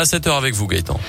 À 7h avec vous, Gaëtan.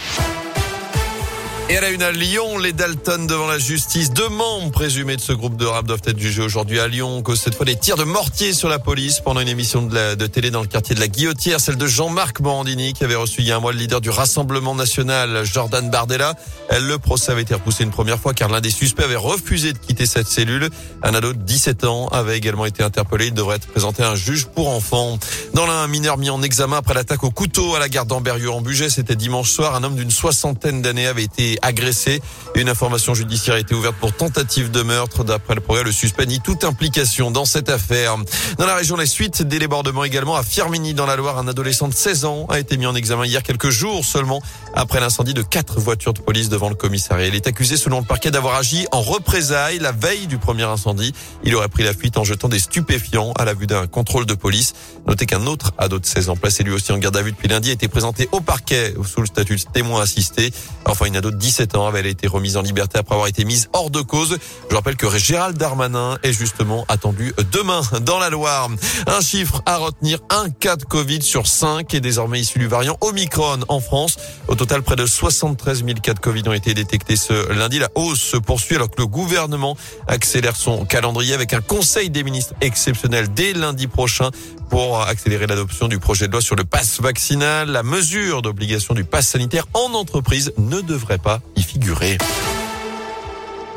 Et à la une à Lyon, les Dalton devant la justice. Deux membres présumés de ce groupe de rap doivent être jugés aujourd'hui à Lyon. Cause cette fois des tirs de mortier sur la police pendant une émission de, télé dans le quartier de la Guillotière, celle de Jean-Marc Morandini qui avait reçu il y a un mois le leader du Rassemblement National, Jordan Bardella. Le procès avait été repoussé une première fois car l'un des suspects avait refusé de quitter cette cellule. Un ado de 17 ans avait également été interpellé. Il devrait être présenté à un juge pour enfants. Dans l'un, un mineur mis en examen après l'attaque au couteau à la gare d'Amberieu en Bugey, c'était dimanche soir. Un homme d'une soixantaine d'années avait été agressé. Une information judiciaire a été ouverte pour tentative de meurtre. D'après le progrès, le suspect nie toute implication dans cette affaire. Dans la région, la suite des débordements également à Firmini dans la Loire. Un adolescent de 16 ans a été mis en examen hier quelques jours seulement après l'incendie de quatre voitures de police devant le commissariat. Il est accusé selon le parquet d'avoir agi en représailles la veille du premier incendie. Il aurait pris la fuite en jetant des stupéfiants à la vue d'un contrôle de police. Notez qu'un autre ado de 16 ans placé lui aussi en garde à vue depuis lundi a été présenté au parquet sous le statut de témoin assisté. Enfin, une ado de 17 ans avait été remise en liberté après avoir été mise hors de cause. Je rappelle que Gérald Darmanin est justement attendu demain dans la Loire. Un chiffre à retenir, un cas de Covid sur 5 est désormais issu du variant Omicron en France. Au total, près de 73 000 cas de Covid ont été détectés ce lundi. La hausse se poursuit alors que le gouvernement accélère son calendrier avec un conseil des ministres exceptionnel dès lundi prochain pour accélérer l'adoption du projet de loi sur le pass vaccinal. La mesure d'obligation du pass sanitaire en entreprise ne devrait pas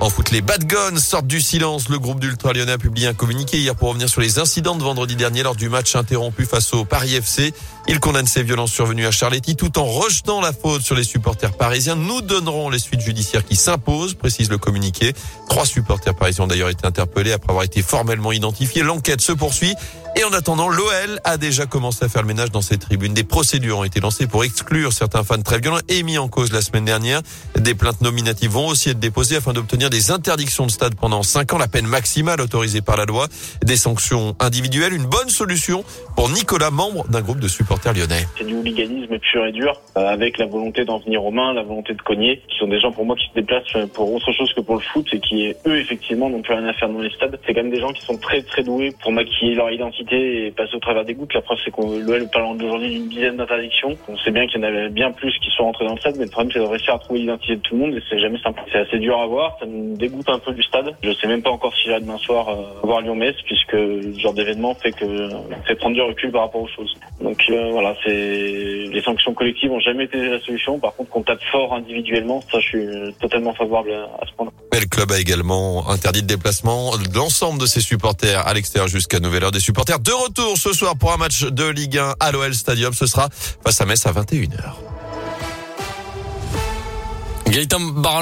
En foot, les Bad Guns sortent du silence. Le groupe d'Ultra Lyonnais a publié un communiqué hier pour revenir sur les incidents de vendredi dernier lors du match interrompu face au Paris FC. Il condamne ces violences survenues à Charletti tout en rejetant la faute sur les supporters parisiens. Nous donnerons les suites judiciaires qui s'imposent, précise le communiqué. Trois supporters parisiens ont d'ailleurs été interpellés après avoir été formellement identifiés. L'enquête se poursuit. Et en attendant, l'OL a déjà commencé à faire le ménage dans ses tribunes. Des procédures ont été lancées pour exclure certains fans très violents et mis en cause la semaine dernière. Des plaintes nominatives vont aussi être déposées afin d'obtenir des interdictions de stade pendant 5 ans, la peine maximale autorisée par la loi, des sanctions individuelles, une bonne solution pour Nicolas, membre d'un groupe de supporters lyonnais. C'est du hooliganisme pur et dur, euh, avec la volonté d'en venir aux mains, la volonté de cogner, qui sont des gens pour moi qui se déplacent pour autre chose que pour le foot et qui, eux, effectivement, n'ont plus rien à faire dans les stades. C'est quand même des gens qui sont très très doués pour maquiller leur identité et passer au travers des gouttes. La preuve, c'est qu'on l'OL parle d'aujourd'hui d'une dizaine d'interdictions. On sait bien qu'il y en avait bien plus qui sont rentrés dans le stade, mais le problème, c'est de réussir à trouver l'identité de tout le monde et c'est jamais simple. C'est assez dur à voir. Ça me dégoûte un peu du stade. Je sais même pas encore si j'irai demain soir euh, voir Lyon-Metz, puisque ce genre d'événement fait que fait prendre du recul par rapport aux choses. Donc euh, voilà, c'est les sanctions collectives ont jamais été la solution. Par contre, qu'on tape fort individuellement, ça, je suis totalement favorable à ce point-là. Le club a également interdit de déplacement l'ensemble de ses supporters à l'extérieur jusqu'à nouvelle heure. Des supporters de retour ce soir pour un match de Ligue 1 à l'OL Stadium. Ce sera face à Metz à 21h. Gaëtan Bar